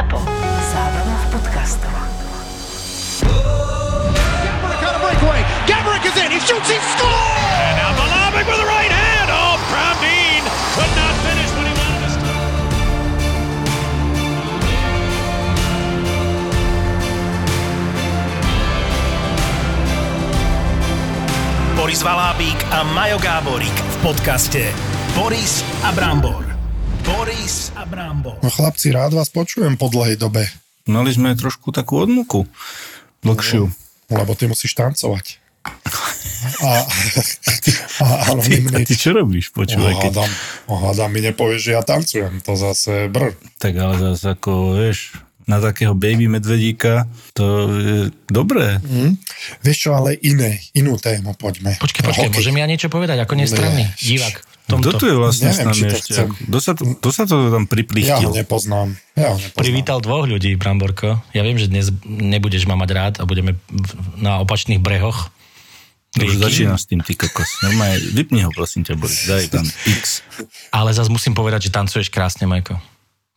ZAPO. Zábrná v podcastov. Gabrick is in. He shoots. He scores. And now Malavik with the right hand. Oh, Pravdeen could not finish what he wanted to start. Boris Valábík a Majo Gáborík v podcaste Boris a Brambor. Boris a Brambor. No chlapci, rád vás počujem po dlhej dobe, Mali sme trošku takú odmuku. Dlhšiu. lebo ty musíš tancovať. A, a, ale Ty, my, a ty čo robíš? Počúvaj, keď... hádam, hádam, mi nepovieš, že ja tancujem. To zase brr. Tak ale zase ako, vieš, na takého baby medvedíka, to je dobré. Hm? Vieš čo, ale iné, inú tému poďme. Počkej, počkej, môžem ja niečo povedať ako nestranný divák? V Kto Tomto. tu je vlastne Neviem, s nami ešte? chcem. Kto sa, to, kto sa to tam Ja ho priplichtil? nepoznám. Ja ho nepoznám. Privítal dvoch ľudí, Bramborko. Ja viem, že dnes nebudeš ma mať rád a budeme na opačných brehoch. Už začína s tým, ty kokos. Normálne, vypni ho, prosím ťa, Boris. Daj tam X. Ale zase musím povedať, že tancuješ krásne, Majko.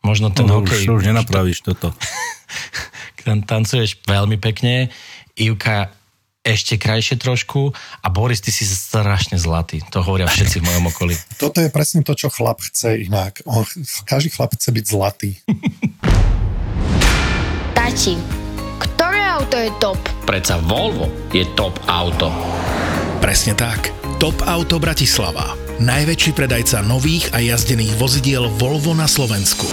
Možno ten No, hokej... už, už nenapravíš toto. Tan- tancuješ veľmi pekne. Ivka ešte krajšie trošku a Boris, ty si strašne zlatý. To hovoria všetci v mojom okolí. Toto je presne to, čo chlap chce inak. On, každý chlap chce byť zlatý. Tati, ktoré auto je top? Preca Volvo je top auto. Presne tak. Top Auto Bratislava. Najväčší predajca nových a jazdených vozidiel Volvo na Slovensku.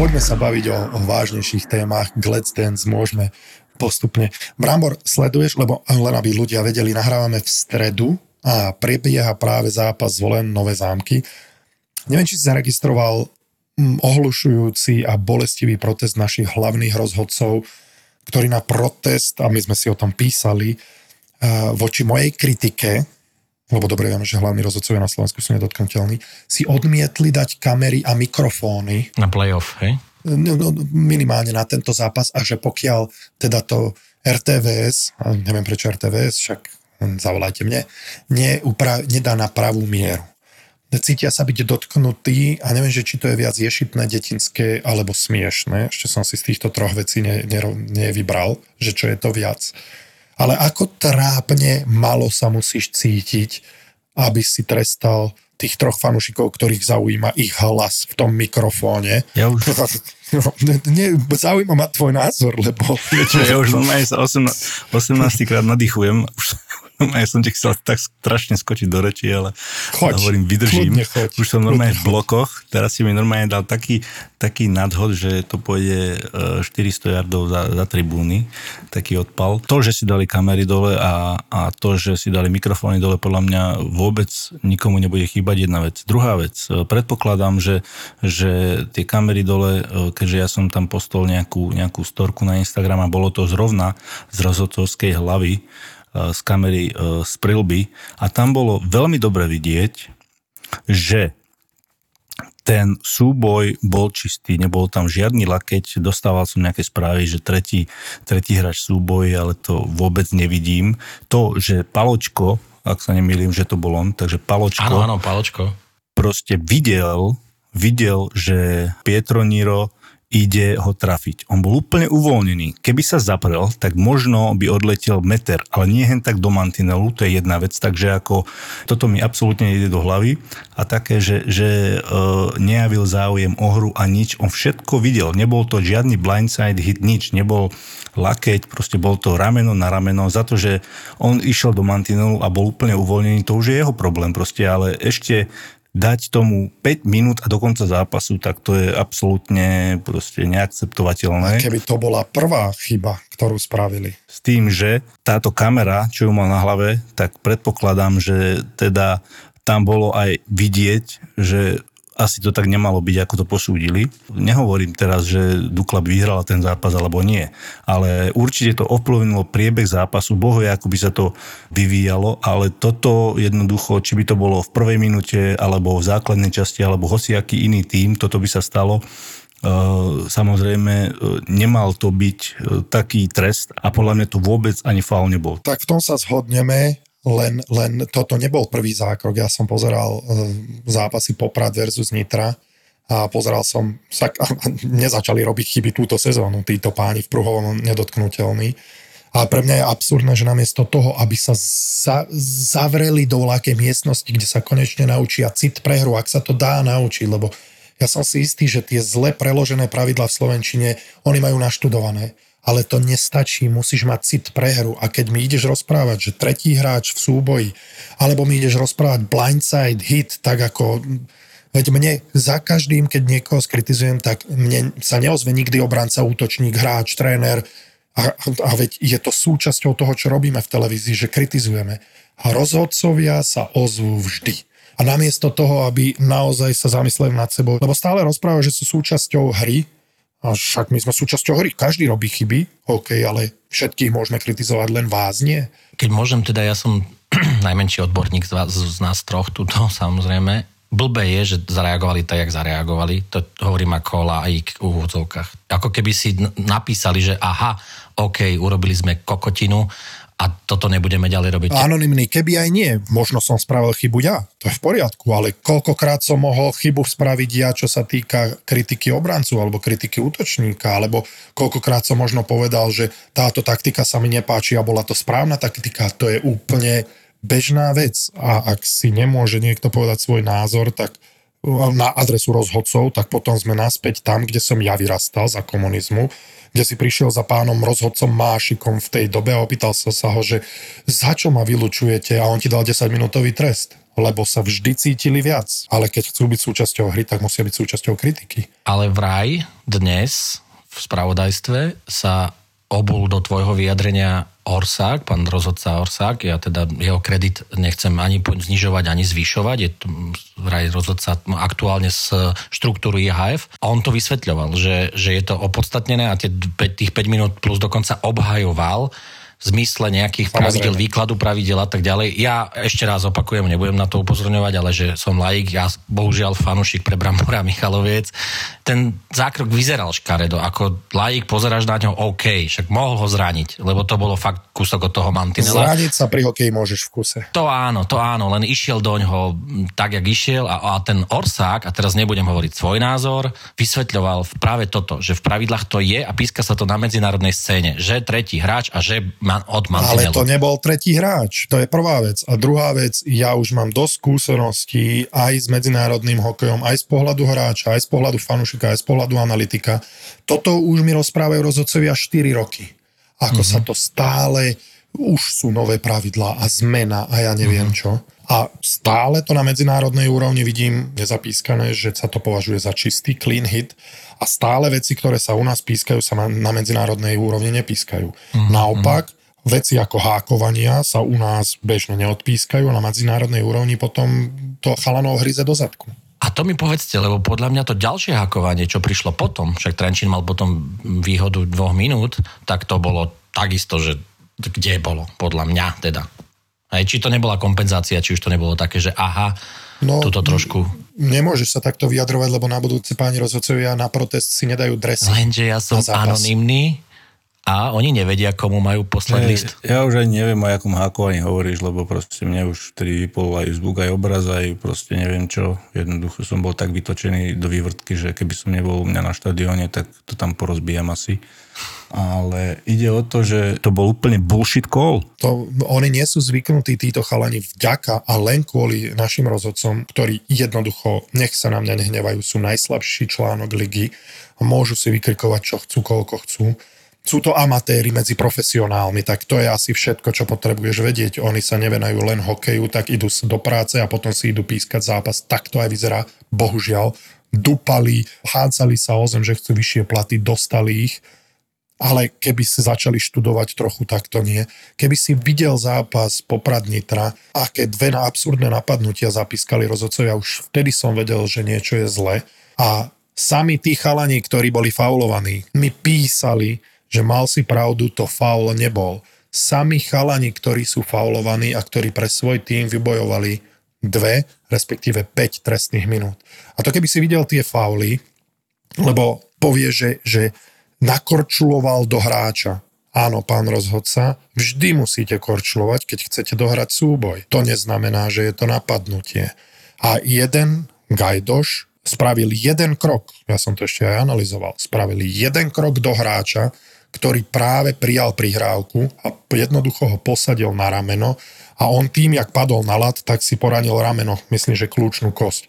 Poďme sa baviť o, o vážnejších témach. K Let's Dance môžeme postupne. Brambor, sleduješ, lebo len aby ľudia vedeli, nahrávame v stredu a prebieha práve zápas zvolen Nové zámky. Neviem, či si zaregistroval mm, ohlušujúci a bolestivý protest našich hlavných rozhodcov, ktorí na protest, a my sme si o tom písali, eh, voči mojej kritike, lebo dobre vieme, že hlavní rozhodcovia na Slovensku sú nedotknutelní, si odmietli dať kamery a mikrofóny Na playoff, hej? No, no, minimálne na tento zápas a že pokiaľ teda to RTVS, neviem prečo RTVS, však hm, zavolajte mne, neupra- nedá na pravú mieru. Cítia sa byť dotknutí a neviem, že či to je viac ješitné, detinské alebo smiešné. Ešte som si z týchto troch vecí ne, ne, nevybral, že čo je to viac. Ale ako trápne malo sa musíš cítiť, aby si trestal tých troch fanúšikov, ktorých zaujíma ich hlas v tom mikrofóne. Ja už, No, ne, ne, zaujíma ma tvoj názor, lebo... ja už normálne sa 18, 18 krát nadýchujem. Už normálne som ti chcel tak strašne skočiť do reči, ale Choď, hovorím, vydržím. choď, už som normálne v blokoch. Teraz si mi normálne dal taký, taký nadhod, že to pôjde e, 400 yardov za, za tribúny. Taký odpal. To, že si dali kamery dole a, a to, že si dali mikrofóny dole, podľa mňa vôbec nikomu nebude chýbať jedna vec. Druhá vec. e, Predpokladám, že, že tie kamery dole, e, keďže ja som tam postol nejakú, nejakú storku na Instagram a bolo to zrovna z rozhodcovskej hlavy, e, z kamery e, z prilby a tam bolo veľmi dobre vidieť, že ten súboj bol čistý, nebol tam žiadny lakeť, dostával som nejaké správy, že tretí, tretí hráč súboj, ale to vôbec nevidím. To, že Paločko, ak sa nemýlim, že to bol on, takže Paločko Áno, áno, Paločko. proste videl, videl, že Pietro Niro ide ho trafiť. On bol úplne uvoľnený. Keby sa zaprel, tak možno by odletel meter, ale nie hen tak do mantinelu, to je jedna vec, takže ako toto mi absolútne ide do hlavy. A také, že, že uh, nejavil záujem o hru a nič, on všetko videl, nebol to žiadny blindside hit, nič, nebol lakeť, proste bol to rameno na rameno, za to, že on išiel do mantinelu a bol úplne uvoľnený, to už je jeho problém proste, ale ešte dať tomu 5 minút a do konca zápasu, tak to je absolútne proste neakceptovateľné. Keby to bola prvá chyba, ktorú spravili. S tým, že táto kamera, čo ju mal na hlave, tak predpokladám, že teda tam bolo aj vidieť, že asi to tak nemalo byť, ako to posúdili. Nehovorím teraz, že Dukla by vyhrala ten zápas alebo nie, ale určite to ovplyvnilo priebeh zápasu. Bohu ako by sa to vyvíjalo, ale toto jednoducho, či by to bolo v prvej minúte, alebo v základnej časti, alebo hociaký iný tým, toto by sa stalo. Uh, samozrejme, uh, nemal to byť uh, taký trest a podľa mňa to vôbec ani faul nebol. Tak v tom sa zhodneme, len, len toto nebol prvý zákrok. Ja som pozeral e, zápasy Poprad versus Nitra a pozeral som sa, nezačali robiť chyby túto sezónu, títo páni v pruhovom nedotknutelní. A pre mňa je absurdné, že namiesto toho, aby sa za, zavreli do voľakej miestnosti, kde sa konečne naučia cit pre hru, ak sa to dá naučiť, lebo ja som si istý, že tie zle preložené pravidla v Slovenčine, oni majú naštudované. Ale to nestačí, musíš mať cit pre hru. A keď mi ideš rozprávať, že tretí hráč v súboji, alebo mi ideš rozprávať blindside hit, tak ako Veď mne za každým, keď niekoho skritizujem, tak mne sa neozve nikdy obranca, útočník, hráč, tréner. A, a veď je to súčasťou toho, čo robíme v televízii, že kritizujeme. A rozhodcovia sa ozvú vždy. A namiesto toho, aby naozaj sa zamysleli nad sebou, lebo stále rozprávajú, že sú súčasťou hry, a však my sme súčasťou hry, každý robí chyby, OK, ale všetkých môžeme kritizovať, len vás nie. Keď môžem, teda ja som najmenší odborník z, vás, z nás troch tuto, samozrejme, blbé je, že zareagovali tak, jak zareagovali. To hovorím ako laik v úvodzovkách. Ako keby si napísali, že aha, OK, urobili sme kokotinu a toto nebudeme ďalej robiť. Anonymný, keby aj nie, možno som spravil chybu ja, to je v poriadku, ale koľkokrát som mohol chybu spraviť ja, čo sa týka kritiky obrancu alebo kritiky útočníka, alebo koľkokrát som možno povedal, že táto taktika sa mi nepáči a bola to správna taktika, to je úplne bežná vec. A ak si nemôže niekto povedať svoj názor, tak na adresu rozhodcov, tak potom sme naspäť tam, kde som ja vyrastal za komunizmu, kde si prišiel za pánom rozhodcom Mášikom v tej dobe a opýtal sa sa ho, že za čo ma vylučujete a on ti dal 10-minútový trest lebo sa vždy cítili viac. Ale keď chcú byť súčasťou hry, tak musia byť súčasťou kritiky. Ale vraj dnes v spravodajstve sa obul do tvojho vyjadrenia Orsák, pán rozhodca Orsák, ja teda jeho kredit nechcem ani znižovať, ani zvyšovať, je to vraj rozhodca aktuálne z štruktúry IHF a on to vysvetľoval, že, že je to opodstatnené a tých 5 minút plus dokonca obhajoval, v zmysle nejakých pravidel, výkladu pravidel a tak ďalej. Ja ešte raz opakujem, nebudem na to upozorňovať, ale že som laik, ja bohužiaľ fanušik pre Brambora Michaloviec. Ten zákrok vyzeral škaredo, ako laik pozeráš na ňo, OK, však mohol ho zraniť, lebo to bolo fakt kúsok od toho mantinela. Zraniť sa pri hokeji môžeš v kuse. To áno, to áno, len išiel do ňoho tak, jak išiel a, a ten Orsák, a teraz nebudem hovoriť svoj názor, vysvetľoval práve toto, že v pravidlách to je a píska sa to na medzinárodnej scéne, že tretí hráč a že man, od mantinelu. Ale to nebol tretí hráč, to je prvá vec. A druhá vec, ja už mám dosť skúseností aj s medzinárodným hokejom, aj z pohľadu hráča, aj z pohľadu fanušika, aj z pohľadu analytika. Toto už mi rozprávajú rozhodcovia 4 roky. Ako mm-hmm. sa to stále, už sú nové pravidlá a zmena a ja neviem mm-hmm. čo. A stále to na medzinárodnej úrovni vidím nezapískané, že sa to považuje za čistý clean hit a stále veci, ktoré sa u nás pískajú, sa na medzinárodnej úrovni nepískajú. Mm-hmm. Naopak, veci ako hákovania sa u nás bežne neodpískajú a na medzinárodnej úrovni potom to chalanov hryze do zadku. A to mi povedzte, lebo podľa mňa to ďalšie hakovanie, čo prišlo potom, však Trenčín mal potom výhodu dvoch minút, tak to bolo takisto, že kde bolo, podľa mňa teda. Aj, či to nebola kompenzácia, či už to nebolo také, že aha, no, toto trošku... Nemôžeš sa takto vyjadrovať, lebo na budúce páni rozhodcovia na protest si nedajú dresy. Lenže ja som anonymný a oni nevedia, komu majú poslať list. Ja už ani neviem, o jakom hákovaní hovoríš, lebo proste mne už vtedy vypol aj zvuk, aj obraz, aj proste neviem čo. Jednoducho som bol tak vytočený do vývrtky, že keby som nebol u mňa na štadióne, tak to tam porozbijam asi. Ale ide o to, že to bol úplne bullshit call. To, oni nie sú zvyknutí títo chalani vďaka a len kvôli našim rozhodcom, ktorí jednoducho, nech sa na mňa nehnevajú, sú najslabší článok ligy a môžu si vykrikovať, čo chcú, koľko chcú sú to amatéri medzi profesionálmi, tak to je asi všetko, čo potrebuješ vedieť. Oni sa nevenajú len hokeju, tak idú do práce a potom si idú pískať zápas. Tak to aj vyzerá, bohužiaľ. Dupali, hádzali sa o zem, že chcú vyššie platy, dostali ich, ale keby si začali študovať trochu, tak to nie. Keby si videl zápas Poprad Nitra, aké dve na absurdné napadnutia zapískali rozhodcovia, už vtedy som vedel, že niečo je zle. A sami tí chalani, ktorí boli faulovaní, mi písali, že mal si pravdu, to faul nebol. Sami chalani, ktorí sú faulovaní a ktorí pre svoj tým vybojovali dve, respektíve 5 trestných minút. A to keby si videl tie fauly, lebo povie, že, že nakorčuloval do hráča. Áno, pán rozhodca, vždy musíte korčulovať, keď chcete dohrať súboj. To neznamená, že je to napadnutie. A jeden Gajdoš spravili jeden krok, ja som to ešte aj analyzoval, spravili jeden krok do hráča, ktorý práve prijal prihrávku a jednoducho ho posadil na rameno a on tým, jak padol na lat, tak si poranil rameno, myslím, že kľúčnú kosť.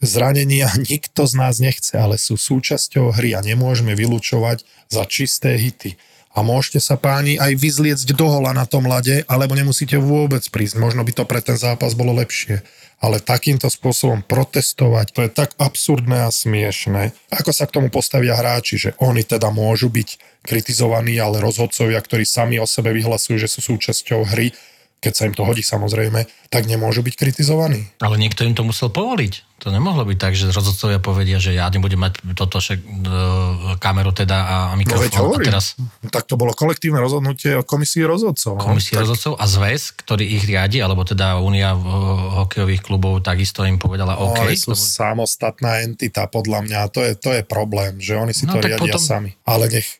Zranenia nikto z nás nechce, ale sú súčasťou hry a nemôžeme vylúčovať za čisté hity. A môžete sa páni aj vyzliecť do hola na tom lade, alebo nemusíte vôbec prísť. Možno by to pre ten zápas bolo lepšie. Ale takýmto spôsobom protestovať, to je tak absurdné a smiešné. Ako sa k tomu postavia hráči, že oni teda môžu byť kritizovaní, ale rozhodcovia, ktorí sami o sebe vyhlasujú, že sú súčasťou hry, keď sa im to hodí samozrejme, tak nemôžu byť kritizovaní. Ale niekto im to musel povoliť. To nemohlo byť tak, že rozhodcovia povedia, že ja nebudem mať toto však, e, kameru teda a mikrofón. No a teraz Tak to bolo kolektívne rozhodnutie o komisii rozhodcov. no. komisie tak, rozhodcov a zväz, ktorý ich riadi, alebo teda Únia e, hokejových klubov takisto im povedala OK. Oni sú samostatná entita, podľa mňa. To je, to je problém, že oni si No, to riadia potom- sami. Ale nech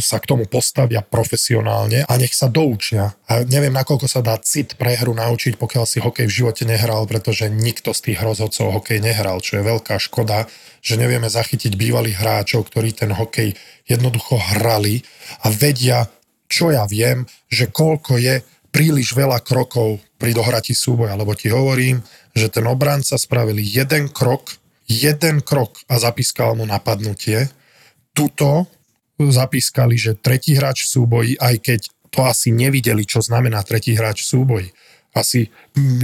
sa k tomu postavia profesionálne a nech sa doučia. A neviem, nakoľko sa dá cit pre hru naučiť, pokiaľ si hokej v živote nehral, pretože nikto z tých rozhodcov hokej nehral, čo je veľká škoda, že nevieme zachytiť bývalých hráčov, ktorí ten hokej jednoducho hrali a vedia, čo ja viem, že koľko je príliš veľa krokov pri dohrati súboja, lebo ti hovorím, že ten obranca spravili jeden krok, jeden krok a zapískal mu napadnutie. Tuto zapískali, že tretí hráč v súboji, aj keď to asi nevideli, čo znamená tretí hráč v súboji. Asi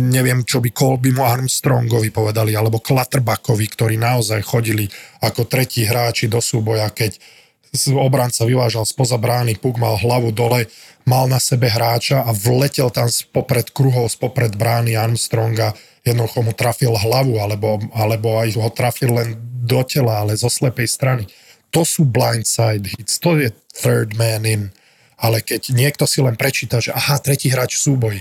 neviem, čo by Colbymu Armstrongovi povedali, alebo Klatrbackovi, ktorí naozaj chodili ako tretí hráči do súboja, keď obranca vyvážal spoza brány, puk mal hlavu dole, mal na sebe hráča a vletel tam spopred kruhov, spopred brány Armstronga, jednoducho mu trafil hlavu, alebo, alebo aj ho trafil len do tela, ale zo slepej strany. To sú blindside hits, to je third man in. Ale keď niekto si len prečíta, že aha, tretí hráč v súboji,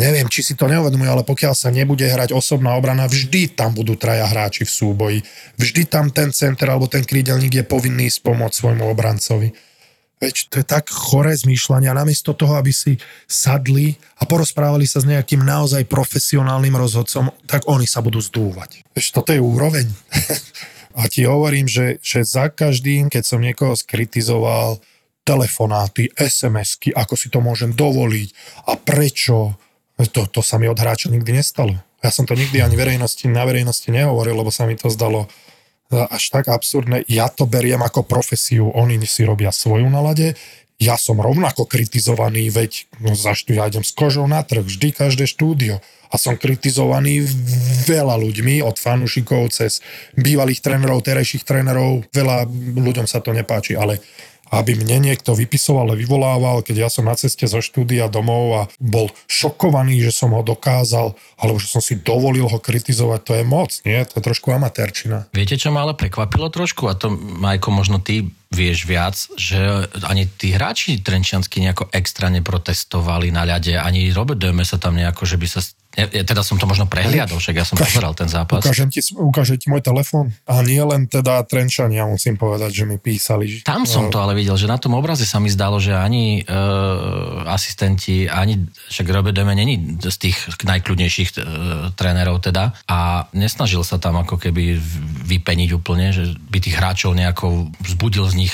neviem, či si to neuvedomuje, ale pokiaľ sa nebude hrať osobná obrana, vždy tam budú traja hráči v súboji. Vždy tam ten center alebo ten krídelník je povinný spomôcť svojmu obrancovi. Veď to je tak choré zmýšľanie a namiesto toho, aby si sadli a porozprávali sa s nejakým naozaj profesionálnym rozhodcom, tak oni sa budú zdúvať. Veď toto je úroveň. a ti hovorím, že, že za každým, keď som niekoho skritizoval, telefonáty, SMS-ky, ako si to môžem dovoliť a prečo, to, to sa mi od hráča nikdy nestalo. Ja som to nikdy ani verejnosti, na verejnosti nehovoril, lebo sa mi to zdalo až tak absurdné. Ja to beriem ako profesiu, oni si robia svoju nalade, ja som rovnako kritizovaný, veď no, za štú, ja idem s kožou na trh, vždy každé štúdio. A som kritizovaný veľa ľuďmi, od fanúšikov cez bývalých trénerov, terajších trénerov, veľa ľuďom sa to nepáči, ale aby mne niekto vypisoval a vyvolával, keď ja som na ceste zo štúdia domov a bol šokovaný, že som ho dokázal, alebo že som si dovolil ho kritizovať, to je moc, nie? To je trošku amatérčina. Viete, čo ma ale prekvapilo trošku? A to, Majko, možno ty vieš viac, že ani tí hráči trenčiansky nejako extra neprotestovali na ľade, ani Robert Döme sa tam nejako, že by sa... Ja, teda som to možno prehliadol, však ja som Ukáž- pozeral ten zápas. Ukážem ti, ukážem ti môj telefón. A nie len teda Trenčania, musím povedať, že mi písali. Tam som to ale videl, že na tom obraze sa mi zdalo, že ani e, asistenti, ani však Robert Deme není z tých najkľudnejších e, trénerov teda a nesnažil sa tam ako keby vypeniť úplne, že by tých hráčov nejako vzbudil z nich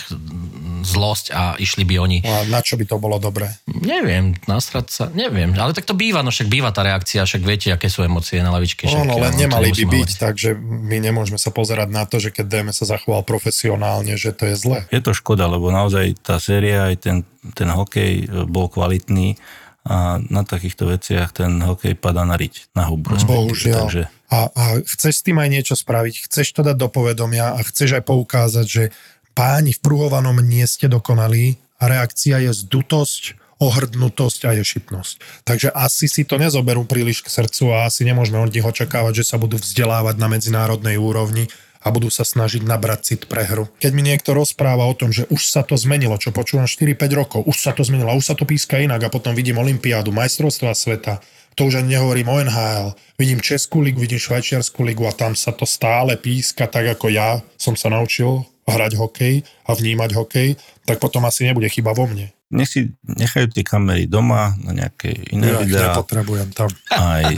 zlosť a išli by oni, A na čo by to bolo dobré? neviem, nasrať sa, neviem, ale tak to býva, no však býva tá reakcia, však viete, aké sú emócie na lavičke. však, Ono, len nemali by byť, hovoriť. takže my nemôžeme sa pozerať na to, že keď DM sa zachoval profesionálne, že to je zle. Je to škoda, lebo naozaj tá séria, aj ten, ten hokej e, bol kvalitný a na takýchto veciach ten hokej padá na riť, na hubu. respektíve. Bohužiaľ. Takže A, a chceš s tým aj niečo spraviť, chceš to dať do povedomia a chceš aj poukázať, že páni v pruhovanom nie ste dokonalí a reakcia je zdutosť, ohrdnutosť a ješitnosť. Takže asi si to nezoberú príliš k srdcu a asi nemôžeme od nich očakávať, že sa budú vzdelávať na medzinárodnej úrovni a budú sa snažiť nabrať cit pre hru. Keď mi niekto rozpráva o tom, že už sa to zmenilo, čo počúvam 4-5 rokov, už sa to zmenilo, už sa to píska inak a potom vidím Olympiádu, majstrovstva sveta, to už ani nehovorím o NHL. Vidím Českú ligu, vidím Švajčiarsku ligu a tam sa to stále píska tak, ako ja som sa naučil hrať hokej a vnímať hokej, tak potom asi nebude chyba vo mne. nech si nechajú tie kamery doma na nejaké iné Ja videá. nepotrebujem tam. Aj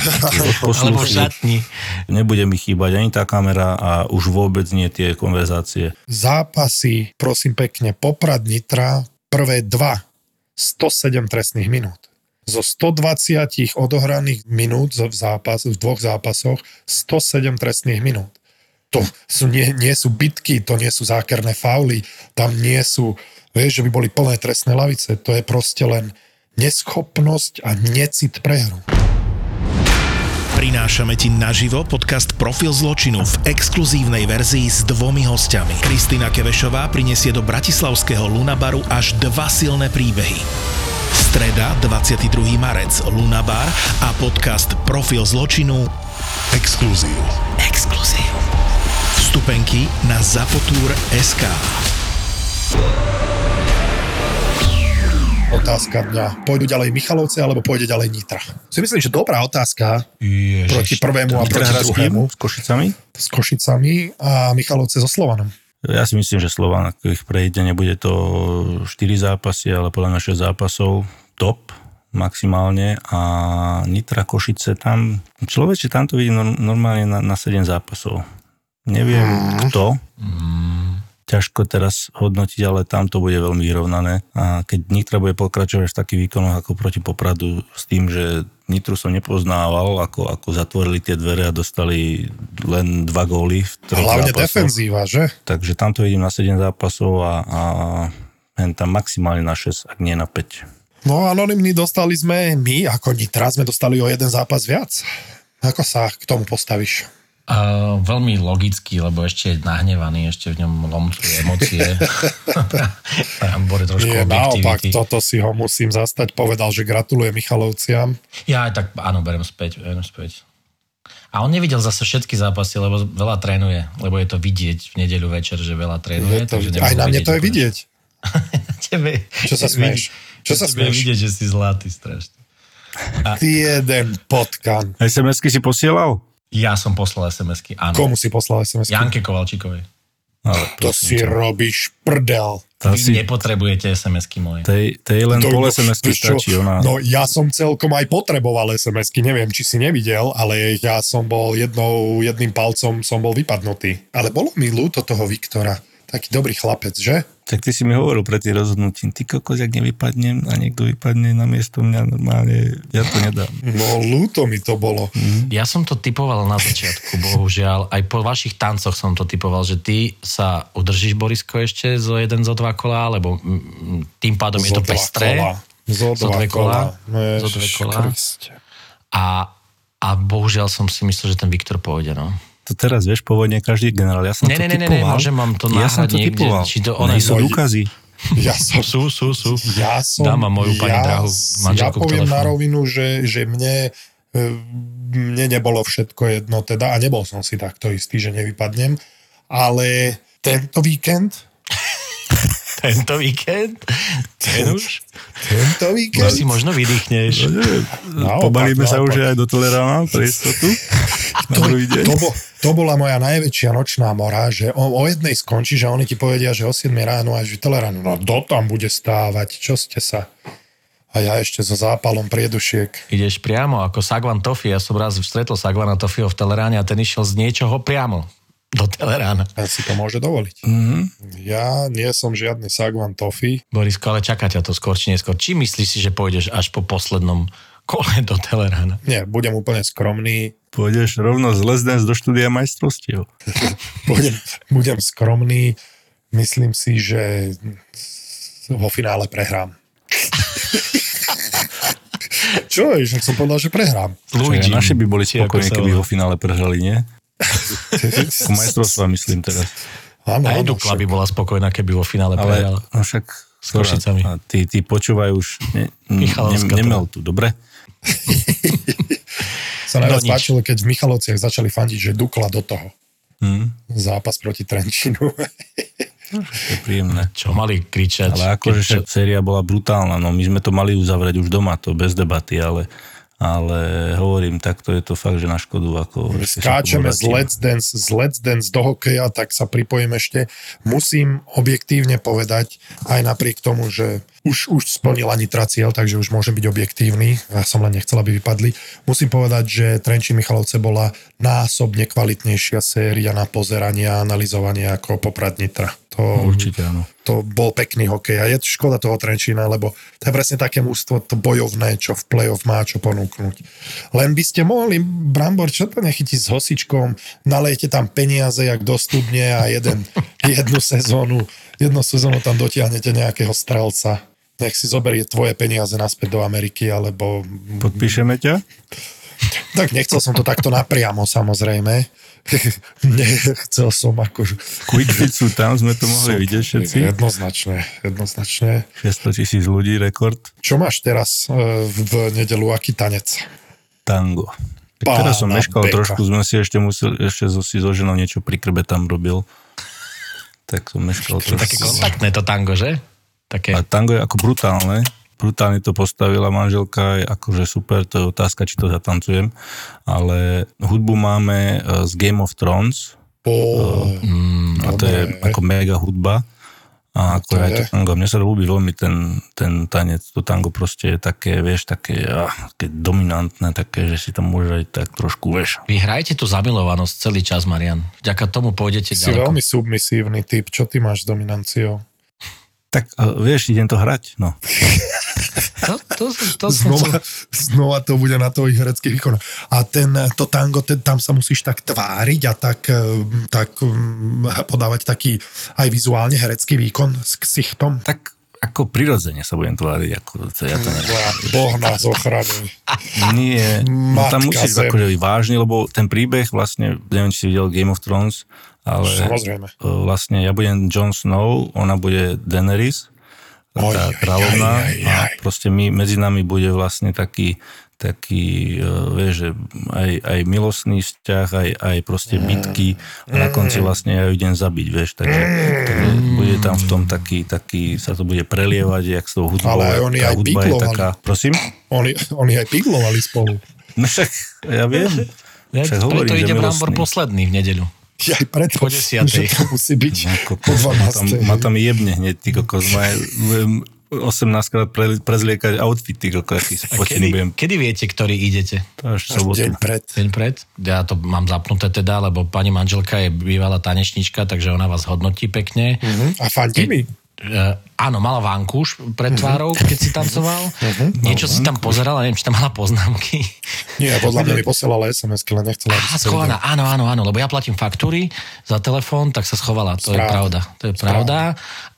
Alebo šatni. Nebude mi chýbať ani tá kamera a už vôbec nie tie konverzácie. Zápasy, prosím pekne, Poprad Nitra, prvé dva, 107 trestných minút. Zo 120 odohraných minút v, zápas, v dvoch zápasoch 107 trestných minút. To sú, nie, nie sú bitky, to nie sú zákerné fauly, tam nie sú, vieš, že by boli plné trestné lavice. To je proste len neschopnosť a necit pre hru. Prinášame ti naživo podcast Profil zločinu v exkluzívnej verzii s dvomi hostiami. Kristýna Kevešová prinesie do bratislavského Lunabaru až dva silné príbehy. Streda, 22. marec, Lunabar a podcast Profil zločinu Exkluzív. Exkluzív. Vstupenky na Zapotur.sk Otázka dňa. Pôjdu ďalej Michalovce alebo pôjde ďalej Nitra? Si myslím, že dobrá otázka Ježiš, proti prvému a proti druhému. S Košicami? S Košicami a Michalovce so Slovanom. Ja si myslím, že Slován, ako ich prejde, nebude to 4 zápasy, ale podľa mňa 6 zápasov top maximálne a Nitra Košice tam, človeče, tam to vidím norm- normálne na, na 7 zápasov. Neviem kto, ťažko teraz hodnotiť, ale tam to bude veľmi vyrovnané a keď Nitra bude pokračovať v takých výkonoch ako proti Popradu s tým, že Nitru som nepoznával, ako, ako zatvorili tie dvere a dostali len dva góly v Hlavne zápasoch. defenzíva, že? Takže tam to vidím na 7 zápasov a, a tam maximálne na 6, ak nie na 5. No anonimní dostali sme, my ako Nitra sme dostali o jeden zápas viac. Ako sa k tomu postavíš? Uh, veľmi logicky, lebo ešte je nahnevaný, ešte v ňom lomcujú emócie. Bore trošku Nie, naopak, toto si ho musím zastať. Povedal, že gratuluje Michalovciam. Ja aj tak, áno, berem späť, berem späť. A on nevidel zase všetky zápasy, lebo veľa trénuje, lebo je to vidieť v nedeľu večer, že veľa Je trénuje. to, takže aj na mne to je vidieť. Tebe, Čo sa smieš? Čo sa je smieš? vidieť, že si zlatý strašne. Ty jeden potkan. SMS-ky si posielal? Ja som poslal SMS-ky, áno. Komu si poslal SMS? Janke Kovalčíkovej. Ale To si robíš prdel. to Vy si, nepotrebujete SMS-ky moje. tej, tej len To- pol SMS-ky stačí. Ona, No ja som celkom aj potreboval SMS-ky, neviem, či si nevidel, ale ja som bol jednou, jedným palcom som bol vypadnutý. Ale bolo mi ľúto toho Viktora. Taký dobrý chlapec, že? tak ty si mi hovoril pre tie rozhodnutím, ty kokos, ak nevypadnem a niekto vypadne na miesto mňa, normálne, ja to nedám. No ľúto mi to bolo. Ja som to typoval na začiatku, bohužiaľ. Aj po vašich tancoch som to typoval, že ty sa udržíš, Borisko, ešte zo jeden, zo dva kola, lebo mm, tým pádom je to Zo dva pestré. kola. Zo Zo dve kola. No Zo dve Ježiš kola. Kriste. A, a bohužiaľ som si myslel, že ten Viktor pôjde, no. To teraz, vieš, po vojne každý generál. Ja som Ne, to ne, ne, ne, typoval. môžem vám to Ja som to niekde, typoval. či to ona- Nejsú No, dôkazy. Ja som, Sú, sú, sú. ja som, Dám vám moju pani ja, drahú ja poviem na rovinu, že, že mne, e, mne nebolo všetko jedno teda a nebol som si takto istý, že nevypadnem, ale tento víkend, Tento víkend? Ten už? tento Už víkend, si možno vydýchneš. naopak, Pobalíme sa už aj do Tolerána pre istotu. Deň. to, bo, to bola moja najväčšia nočná mora, že o, o jednej skončí, že oni ti povedia, že o 7 ráno až vytele ráno. No kto tam bude stávať? Čo ste sa? A ja ešte so zápalom priedušiek. Ideš priamo ako Sagvan Tofi. Ja som raz stretol Sagvana Tofiho v Teleráne a ten išiel z niečoho priamo do Telerána. Ten si to môže dovoliť. Mhm. Ja nie som žiadny Sagvan Tofi. Borisko, ale čaká ťa to skôr či neskôr. Či myslíš si, že pôjdeš až po poslednom kole do Telerána? Nie, budem úplne skromný. Pôjdeš rovno z Les Dance do štúdia majstrovstiev. Budem, budem skromný. Myslím si, že vo finále prehrám. Čo že som povedal, že prehrám. Luigi. Naši by boli spokojní, keby vo finále prehrali, nie? Majstrovstva myslím teraz. Áno, Aj Dukla by bola spokojná, keby vo finále Ale prehrala. no však S Košicami. A ty, ty počúvaj už, ne, ne, Michalovská nemel tu, dobre? sa najviac No páčilo, keď v Michalovciach začali fandiť, že Dukla do toho. Hm, Zápas proti Trenčinu. to je príjemné. Čo mali kričať? Ale akože keď- séria bola brutálna, no my sme to mali uzavrieť už doma, to bez debaty, ale, ale hovorím, takto je to fakt, že na škodu. Ako, Skáčeme z Let's, Dance, z Let's Dance do hokeja, tak sa pripojím ešte. Musím objektívne povedať, aj napriek tomu, že už, už splnila Nitra cieľ, takže už môžem byť objektívny. Ja som len nechcel, aby vypadli. Musím povedať, že Trenčín Michalovce bola násobne kvalitnejšia séria na pozeranie a analyzovanie ako Poprad Nitra. To, Určite áno. To bol pekný hokej a je škoda toho Trenčína, lebo to je presne také mústvo, to bojovné, čo v play-off má čo ponúknuť. Len by ste mohli, Brambor, čo to nechytí s hosičkom, nalejte tam peniaze jak do studne a jeden, jednu sezónu, jednu sezónu tam dotiahnete nejakého strelca. Nech si zoberie tvoje peniaze naspäť do Ameriky, alebo... Podpíšeme ťa? Tak nechcel som to takto napriamo, samozrejme. Nechcel som akože... Quickfit sú tam, sme to mohli vidieť všetci. Jednoznačne, jednoznačne. 600 tisíc ľudí, rekord. Čo máš teraz e, v nedelu, aký tanec? Tango. Tak Pána teraz som meškal beka. trošku, sme si ešte museli, ešte so, si so ženou niečo pri krbe tam robil. Tak som meškal trošku. Také kontaktné to tango, že? Také... A tango je ako brutálne. Brutálne to postavila manželka, je akože super, to je otázka, či to zatancujem. Ale hudbu máme e, z Game of Thrones Oh, a to je ako mega hudba. A ako to aj je. to tango. Mne sa ľúbi veľmi ten, ten tanec. To tango proste je také, vieš, také, ah, také dominantné, také, že si tam môže aj tak trošku, vieš. Vy hrajete tú zamilovanosť celý čas, Marian. Vďaka tomu pôjdete si ďaleko. veľmi submisívny typ. Čo ty máš s dominanciou? Tak uh, vieš, idem to hrať, no. To, to, to, Znova, znova to bude na tvojich hereckých výkonoch. A ten, to tango, ten, tam sa musíš tak tváriť a tak, eh, tak mm, podávať taký aj vizuálne herecký výkon s ksichtom. Tak ako prirodzene sa budem tváriť, ako to, ja to neviem. Boh nás ochrani. Nie, no tam musíš zem. akože byť vážny, lebo ten príbeh vlastne, neviem, či si videl Game of Thrones, ale Samozrejme. e, vlastne ja budem Jon Snow, ona bude Daenerys, Oj, tá kráľovná a proste my, medzi nami bude vlastne taký taký, uh, vieš, že aj, aj milostný vzťah, aj, aj proste bitky a na konci vlastne ja ju idem zabiť, vieš, takže, takže bude tam v tom taký, taký, sa to bude prelievať, jak s tou hudbou. Ale aj oni aj hudba je piklovali. taká, prosím? Oni, oni aj piglovali spolu. No však, ja viem. Ja, Však preto hovorím, ide Brambor posledný v nedeľu. Ja aj preto, Po desiatej. že to musí byť No, po kokos, ma tam, 12. ma tam jebne hneď, ty kokos, ma je- budem 18 krát pre, prezliekať outfit, ty kokos, aký A spotený budem. kedy, kedy viete, ktorý idete? To až Až deň pred. Deň pred? Ja to mám zapnuté teda, lebo pani manželka je bývalá tanečnička, takže ona vás hodnotí pekne. Mhm. A fandí mi? Uh, áno, mala vankúš pred tvárou, keď si tancoval. Niečo si tam pozerala, neviem, či tam mala poznámky. Nie, podľa mňa mi posielala SMS-ky, len nechcela, to schovaná, áno, áno, áno, lebo ja platím faktúry za telefón, tak sa schovala, to je Správne. pravda. To je pravda.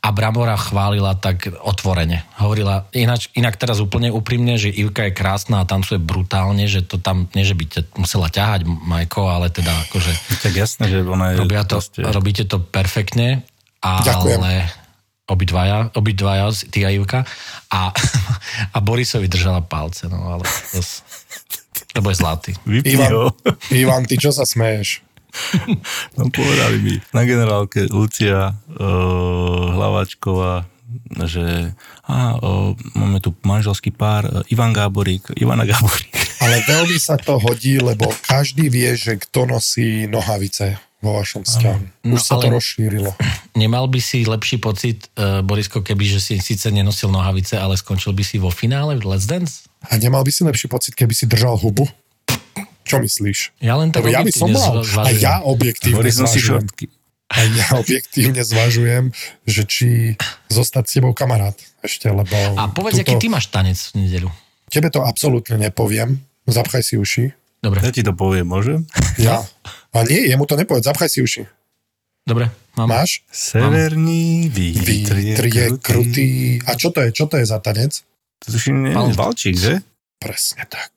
A Bramora chválila tak otvorene. Hovorila, ináč, inak teraz úplne úprimne, že Ivka je krásna a tancuje brutálne, že to tam, nie že by te musela ťahať, Majko, ale teda akože Tak jasné, že ona je robia to, proste... robíte to perfektne, Ďakujem. Obidvaja, obidvaja, ty a Ivka. A, a Borisovi držala palce, no ale to, lebo je zlatý. Vypni Ivan. Ivan, ty čo sa smeješ? No povedali mi na generálke Lucia uh, Hlavačková, že á, uh, máme tu manželský pár, uh, Ivan Gáborík, Ivana Gáborík. Ale veľmi sa to hodí, lebo každý vie, že kto nosí nohavice vo vašom vzťahu. Už No, sa to rozšírilo. Nemal by si lepší pocit, uh, Borisko, keby že si síce nenosil nohavice, ale skončil by si vo finále v Let's Dance? A nemal by si lepší pocit, keby si držal hubu? Čo myslíš? Ja len tak Lebo ja by som mal. zva- A zvažujem. ja objektívne zvažujem. A ja objektívne zvažujem, že či zostať s tebou kamarát ešte, lebo... A povedz, aký ty máš tanec v nedeľu. Tebe to absolútne nepoviem. Zapchaj si uši. Dobre, Ja ti to poviem, môžem? Ja. A nie, jemu to nepovedz. Zapchaj si uši. dobre, mám. Máš? Severný vítr je Vítr je krutý. krutý. A čo to je? Čo to je za tanec? To tuším, neviem, Valčík. Valčík, že? Presne tak.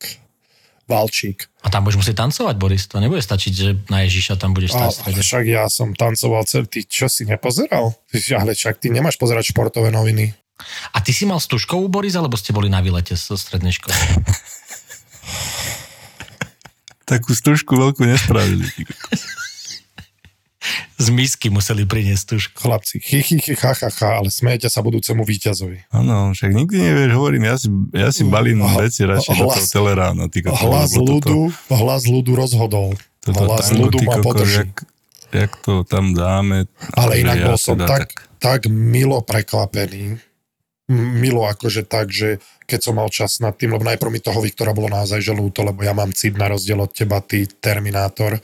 Valčík. A tam budeš musieť tancovať, Boris. To nebude stačiť, že na Ježiša tam budeš stať. ale však ja som tancoval celý, ty čo si nepozeral? Ty- Ale však ty nemáš pozerať športové noviny. A ty si mal stužkovú, Boris, alebo ste boli na výlete zo strednej školy? Takú stužku veľkú nespravili. Z misky museli priniesť tušku. Chlapci, chy, chy, chy, ha, ha, ha, ale smejete sa budúcemu víťazovi. Áno, však nikdy nevieš, hovorím, ja si, ja si balím Hla- veci radšej do toho telerána. Kokos, Hlas toto- ľudu, hlas ľudu rozhodol. toto hlas tango, ľudu ma podrží. Jak, jak to tam dáme. Ale inak ja bol som teda tak, tak milo prekvapený. Milo akože tak, že keď som mal čas nad tým, lebo najprv mi toho Viktora bolo naozaj že ľúto, lebo ja mám cit na rozdiel od teba, ty Terminátor.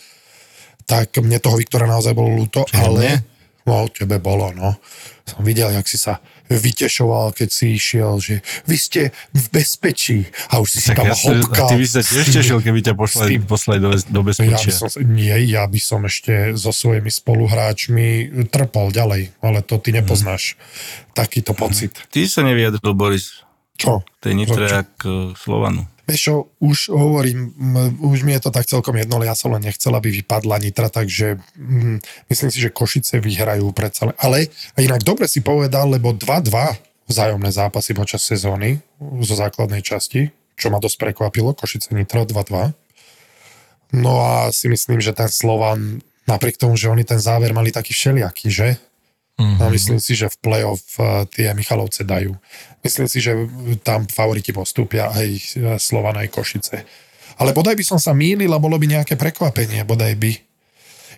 Tak mne toho Viktora naozaj bolo ľúto, Čiže ale... mne? No, tebe bolo, no. Som videl, jak si sa vytešoval, keď si išiel, že vy ste v bezpečí a už si Tak tam ja sa, a hopkal. ty by sa tiež tešil, keby ťa poslali, poslali do, do Ja by bezpečia. som, nie, ja by som ešte so svojimi spoluhráčmi trpol ďalej, ale to ty nepoznáš. Takýto pocit. Ty sa nevyjadril, Boris, Čo? tej Nitre uh, Slovanu. Vieš čo, už hovorím, už mi je to tak celkom jedno, ja som len nechcel, aby vypadla Nitra, takže mm, myslím si, že Košice vyhrajú predsa. Ale inak dobre si povedal, lebo 2-2 vzájomné zápasy počas sezóny zo základnej časti, čo ma dosť prekvapilo, Košice Nitro 2-2. No a si myslím, že ten Slovan, napriek tomu, že oni ten záver mali taký všelijaký, že? Mhm. A myslím si, že v play-off eh, tie Michalovce dajú. Myslím si, že tam favoriti postúpia aj eh, Slovan, aj Košice. Ale bodaj by som sa mýlil a bolo by nejaké prekvapenie, bodaj by.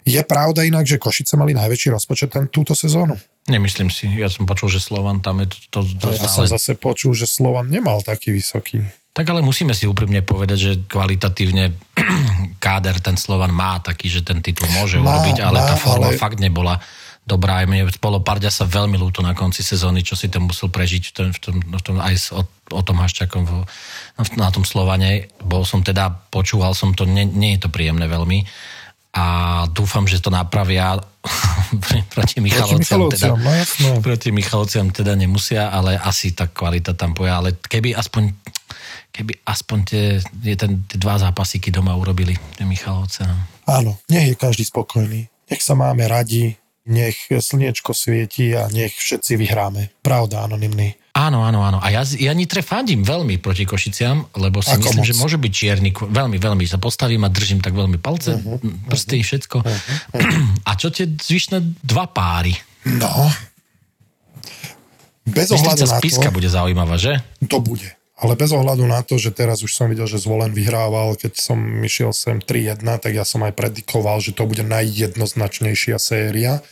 Je pravda inak, že Košice mali najväčší rozpočet ten, túto sezónu? Nemyslím si. Ja som počul, že Slovan tam je to, to, to Ja som stále... zase počul, že Slovan nemal taký vysoký. Tak ale musíme si úprimne povedať, že kvalitatívne káder ten Slovan má taký, že ten titul môže Má, urobiť, ale má, tá forma ale- fakt nebola dobrá. Aj mne bolo Parďa sa veľmi ľúto na konci sezóny, čo si tam musel prežiť v tom, v tom, v tom, aj s o, o tom Haščakom v, na tom Slovane. Bol som teda, počúval som to, nie, nie je to príjemné veľmi. A dúfam, že to napravia proti Michalovciam. Teda, Michalovciam, no jasné. proti Michalovciam teda nemusia, ale asi tá kvalita tam poja. Ale keby aspoň keby aspoň tie, ten, tie dva zápasíky doma urobili, tie Michalovce. No. Áno, nech je každý spokojný. Nech sa máme radi, nech slniečko svieti a nech všetci vyhráme. Pravda, anonymný. Áno, áno, áno. A ja, ja Nitre fandím veľmi proti Košiciam, lebo si Ako myslím, moc? že môže byť čierny. Veľmi, veľmi sa postavím a držím tak veľmi palce, uh-huh, prsty, všetko. Uh-huh. A čo tie zvyšné dva páry? No. Bez ohľadu na to, bude zaujímavá, že? to bude. Ale bez ohľadu na to, že teraz už som videl, že Zvolen vyhrával, keď som išiel sem 3-1, tak ja som aj predikoval, že to bude najjednoznačnejšia séria.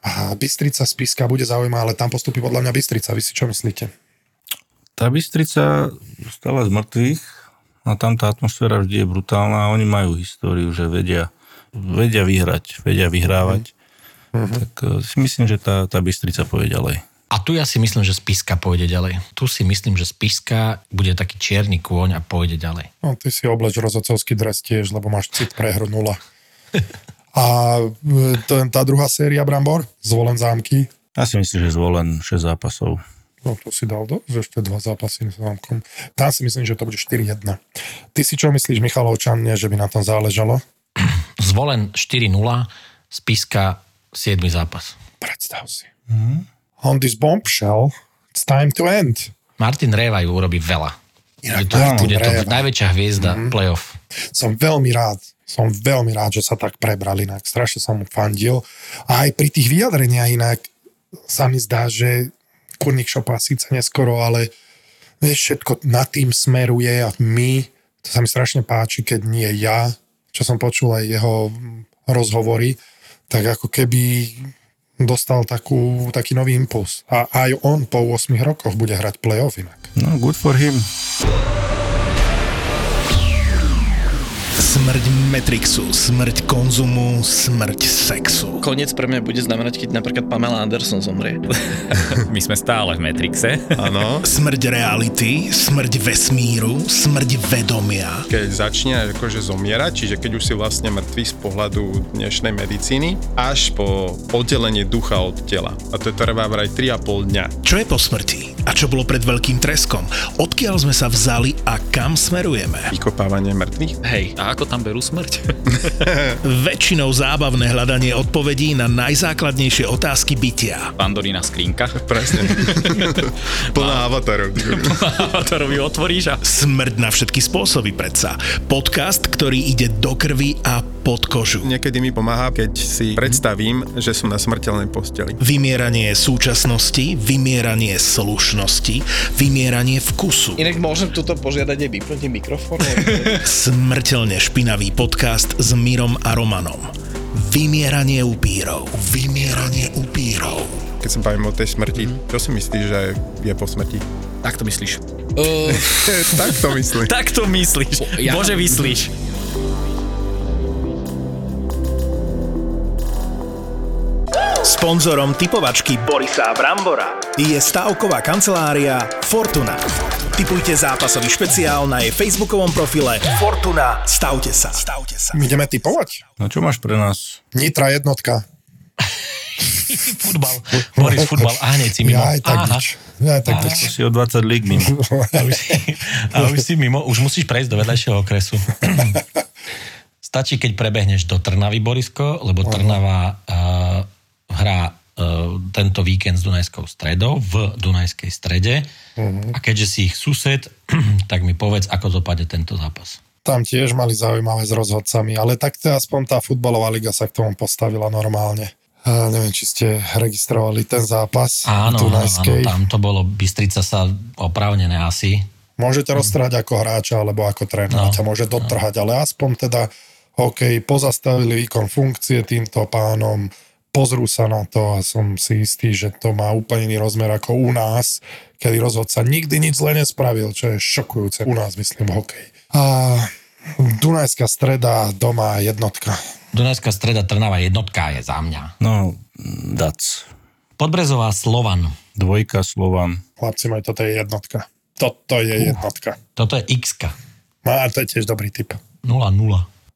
A Bystrica spiska bude zaujímavá, ale tam postupí podľa mňa Bystrica. Vy si čo myslíte? Tá Bystrica stala z mŕtvych a tam tá atmosféra vždy je brutálna a oni majú históriu, že vedia, vedia vyhrať, vedia vyhrávať. Mhm. Tak eh, si myslím, že tá, tá Bystrica povie ďalej. A tu ja si myslím, že spiska pôjde ďalej. Tu si myslím, že spiska bude taký čierny kôň a pôjde ďalej. No, ty si obleč rozhodcovský dres tiež, lebo máš cit pre hru nula. A e, to, tá druhá séria Brambor, Zvolen zámky, Ja si myslím, že zvolen 6 zápasov. No to si dal do, že ešte dva zápasy s zámkom. Tam si myslím, že to bude 4-1. Ty si čo myslíš, Michalovčan, nie, že by na tom záležalo? Zvolen 4-0, spiska 7 zápas. Predstav si. On this bombshell, it's time to end. Martin Révaj urobí veľa. Inak Bude to, bude to najväčšia hviezda mm-hmm. playoff. Som veľmi rád, som veľmi rád, že sa tak prebral inak. Strašne som mu fandil. A aj pri tých vyjadreniach inak sa mi zdá, že kurník šopa síce neskoro, ale vieš, všetko na tým smeruje a my, to sa mi strašne páči, keď nie ja, čo som počul aj jeho rozhovory, tak ako keby dostal takú, taký nový impuls. A aj on po 8 rokoch bude hrať playoff inak. No, good for him. Smrť Matrixu, smrť konzumu, smrť sexu. Koniec pre mňa bude znamenať, keď napríklad Pamela Anderson zomrie. My sme stále v Matrixe. Áno. Smrť reality, smrť vesmíru, smrť vedomia. keď začne akože zomierať, čiže keď už si vlastne mŕtvý z pohľadu dnešnej medicíny, až po oddelenie ducha od tela. A to trvá vraj 3,5 dňa. Čo je po smrti? A čo bolo pred veľkým treskom? Odkiaľ sme sa vzali a kam smerujeme? Vykopávanie mŕtvych? Hej. A ako tam berú smrť? Väčšinou zábavné hľadanie odpovedí na najzákladnejšie otázky bytia. Pandorína skrinka. Presne. Plná avatarov. to robí otvoríš a... Smrť na všetky spôsoby predsa. Podcast, ktorý ide do krvi a pod kožu. Niekedy mi pomáha, keď si predstavím, že som na smrteľnej posteli. Vymieranie súčasnosti, vymieranie slušnosti, vymieranie vkusu. Inak môžem tuto požiadať aj mikrofón? Smrteľne špinavý podcast s Mirom a Romanom. Vymieranie upírov. Vymieranie upírov. Keď sa bavím o tej smrti, čo si myslíš, že je po smrti? Tak to myslíš. Uh, tak to myslím. tak to myslíš. Ja- Bože, vyslíš. Sponzorom typovačky Borisa Brambora je stavková kancelária Fortuna. Typujte zápasový špeciál na jej facebookovom profile Fortuna. Stavte sa. Stavte sa. My ideme typovať. No čo máš pre nás? Nitra jednotka. Futbal. Boris, futbal. A hneď si mimo. Ja aj tak Aha. nič. Ja aj tak Aha. nič. To si o 20 lík mimo. A už, si, a už si mimo, už musíš prejsť do vedľajšieho okresu. Stačí, keď prebehneš do Trnavy, Borisko, lebo Trnava uh, hrá uh, tento víkend s Dunajskou stredou v Dunajskej strede. A keďže si ich sused, tak mi povedz, ako dopadne tento zápas. Tam tiež mali zaujímavé s rozhodcami, ale tak to aspoň tá futbalová liga sa k tomu postavila normálne. A neviem, či ste registrovali ten zápas Áno, v áno, Dunajskej. tam to bolo, Bystrica sa oprávnené asi. Môžete roztrhať ako hráča alebo ako trénera, No, ťa môže dotrhať, ale aspoň teda OK, pozastavili výkon funkcie týmto pánom, pozrú sa na to a som si istý, že to má úplne iný rozmer ako u nás, kedy rozhodca nikdy nič zle nespravil, čo je šokujúce u nás, myslím, v hokeji. A Dunajská streda, doma jednotka. Dunajská streda Trnava jednotka je za mňa. No, dac. Podbrezová Slovan. Dvojka Slovan. Chlapci, maj, toto je jednotka. Toto je jednotka. Toto je x No a to je tiež dobrý typ. 0-0.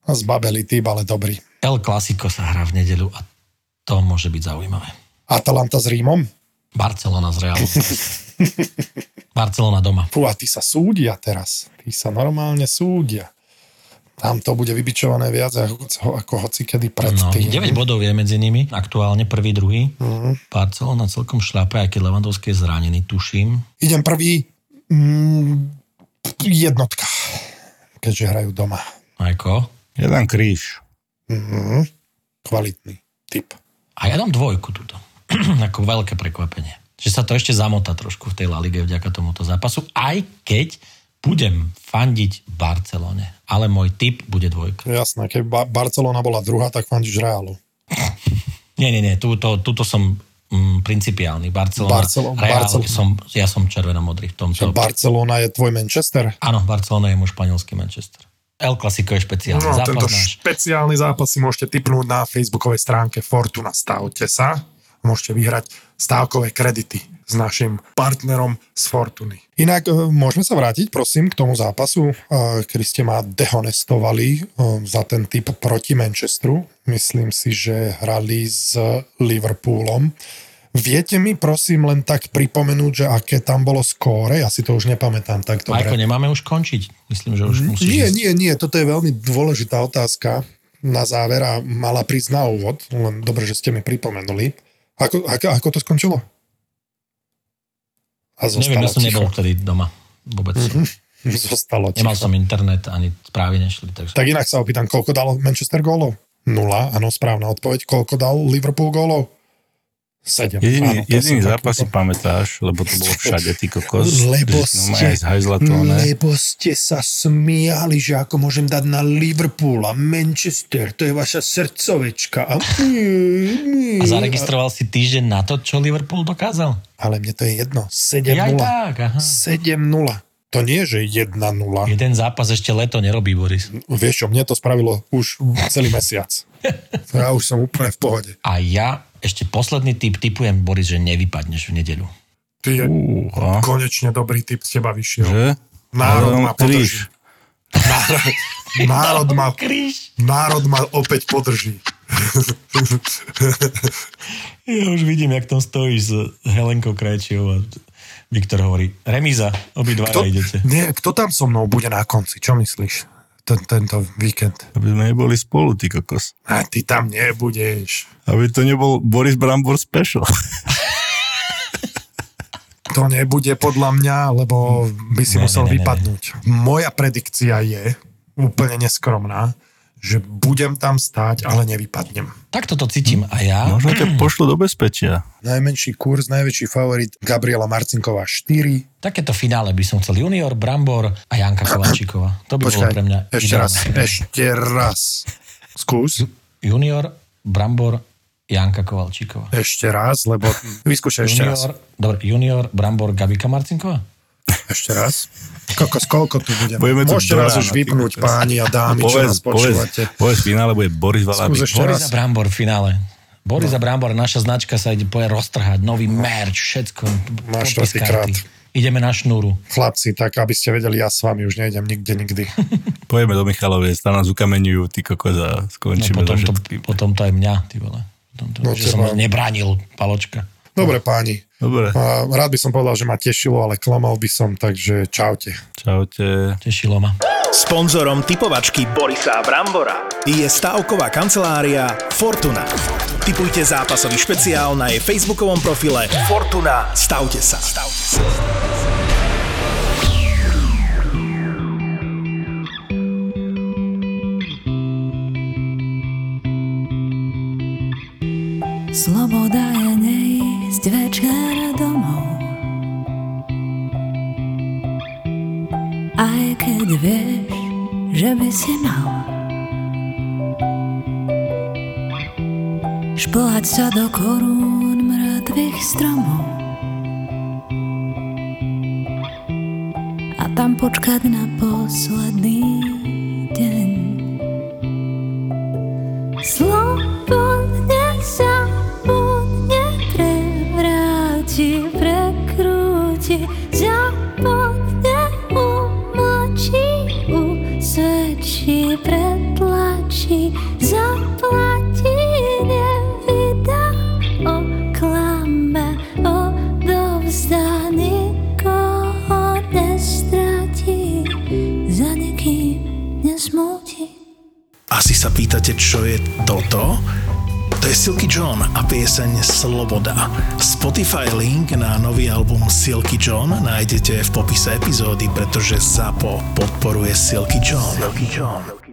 Zbabelý typ, ale dobrý. El Clasico sa hrá v nedeľu a to môže byť zaujímavé. Atalanta s Rímom? Barcelona z Realu. Barcelona doma. Fú, a tí sa súdia teraz. Tí sa normálne súdia. Tam to bude vybičované viac ako, ako hoci kedy No, predtým. 9 bodov je medzi nimi, aktuálne prvý, druhý. Mhm. Barcelona celkom šľape, aj keď Levandovský je zranený, tuším. Idem prvý mm, jednotka, keďže hrajú doma. Ako? Jeden kríž. Mhm. Kvalitný typ. A ja dám dvojku tuto. ako veľké prekvapenie. Že sa to ešte zamotá trošku v tej La Lige vďaka tomuto zápasu, aj keď budem fandiť Barcelone. Ale môj typ bude dvojka. Jasné, keď ba- Barcelona bola druhá, tak fandíš Reálu. Nie, nie, nie, túto, túto som mm, principiálny. Barcelona, Barcelo- Real, Barcelo- som, ja som červenomodrý v tomto. Barcelona je tvoj Manchester? Áno, Barcelona je môj španielský Manchester. El Clasico je špeciálny No, zápas tento náš. špeciálny zápas si môžete tipnúť na facebookovej stránke Fortuna. Stavte sa. Môžete vyhrať stávkové kredity s našim partnerom z Fortuny. Inak e, môžeme sa vrátiť, prosím, k tomu zápasu, e, kedy ste ma dehonestovali e, za ten typ proti Manchesteru. Myslím si, že hrali s Liverpoolom. Viete mi prosím len tak pripomenúť, že aké tam bolo skóre? Ja si to už nepamätám tak dobre. Majko, nemáme už končiť? Myslím, že už musíš Nie, ísť. nie, nie, toto je veľmi dôležitá otázka na záver a mala prísť na úvod, len dobre, že ste mi pripomenuli. Ako, ako, ako to skončilo? A Neviem, ja som ticho. nebol vtedy doma. Vôbec. Mhm. Zostalo ticho. Nemal som internet, ani správy nešli. Takže... Tak inak sa opýtam, koľko dal Manchester gólov? Nula, áno, správna odpoveď. Koľko dal Liverpool gólov? Sedem. Jediný, áno, to jediný zápas si pamätáš, lebo to bolo všade, ty kokos. Lebo no, ste, ne? lebo ste sa smiali, že ako môžem dať na Liverpool a Manchester, to je vaša srdcovečka. A, A zaregistroval si týždeň na to, čo Liverpool dokázal? Ale mne to je jedno. Ja aj 7-0. tak, aha. 7-0. To nie, že 1-0. Jeden zápas ešte leto nerobí, Boris. Vieš čo, mne to spravilo už celý mesiac. Ja už som úplne v pohode. A ja ešte posledný typ typujem, Boris, že nevypadneš v nedeľu. Ty je Uha. konečne dobrý typ z teba vyšiel. Že? Národ ma podrží. Národ, národ, ma, Kríž. národ ma opäť podrží. Ja už vidím, jak tam stojíš s Helenkou Krajčiou a Viktor hovorí, remíza, obidva Kto, idete. nie, kto tam so mnou bude na konci? Čo myslíš? Ten, tento víkend. Aby sme neboli spolu, ty kokos. A ty tam nebudeš. Aby to nebol Boris Brambor special. To nebude podľa mňa, lebo by si Ne, musel ne, ne, ne, vypadnúť. Moja predikcia je úplne neskromná, že budem tam stáť, ale nevypadnem. Tak toto cítim a ja. Možno ťa pošlo do bezpečia. Najmenší kurz, najväčší favorit Gabriela Marcinková 4. Takéto finále by som chcel Junior, Brambor a Janka Kovalčíková. To by bolo Počkaj, pre mňa ešte raz, ešte raz. Skús. Junior, Brambor, Janka Kovalčíková. Ešte raz, lebo vyskúšaj ešte raz. Junior, dobre, Junior, Brambor, Gabika Marcinková? Ešte raz. Kokos, koľko tu budem? Budeme tu Môžete rána, už ty vypnúť páni a dámy, čo nás počúvate. povedz, v finále bude Boris Valabik. Boris a Brambor v finále. Boris No. a Brambor, naša značka sa ide poje roztrhať, nový merch, všetko. Máš podpis štvrtýkrát. Ideme na šnúru. Chlapci, tak aby ste vedeli, ja s vami už nejdem nikde nikdy. Pojeme do Michaloviec, tam nás ukameňujú, ty kokos a No, skončíme potom, so to, potom to aj mňa, ty vole. Potom to, No, že som nebránil paločka. Dobre páni, Dobre, a rád by som povedal, že ma tešilo, ale klamal by som, takže čaute. čaute. Tešilo ma. Sponzorom typovačky Borisa Brambora je stavková kancelária Fortuna. Typujte zápasový špeciál na jej facebookovom profile Fortuna. Stavte sa. Stavte sa. Sloboda je neísť večer domov. Aj keď vieš, že by si mal. Šplhať sa do korún mŕtvych stromov. A tam počkať na posledný pieseň Sloboda. Spotify link na nový album Silky John nájdete v popise epizódy, pretože ZAPO podporuje Silky John. Silky John.